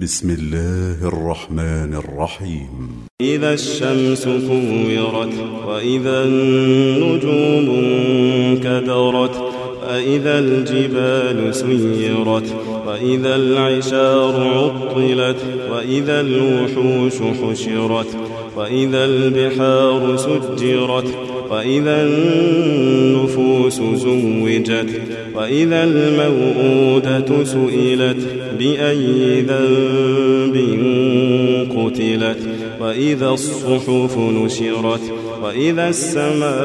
بسم الله الرحمن الرحيم. إذا الشمس كورت وإذا النجوم وإذا الجبال سيرت وإذا العشار عطلت وإذا الوحوش حشرت وإذا البحار سجرت وإذا النفوس زوجت وإذا الموءودة سئلت بأي ذنب قتلت وإذا الصحف نشرت وإذا السماء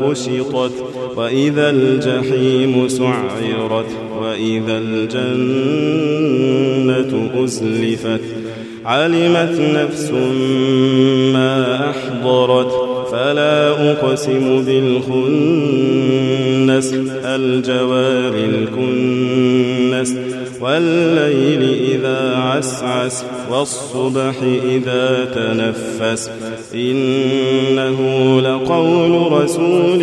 كشطت وإذا الجحيم سعرت وإذا الجنة أزلفت علمت نفس ما أحضرت فلا أقسم بالخنس الجوار الكنس والليل إذا عسعس والصبح إذا تنفس إنه لقول رسول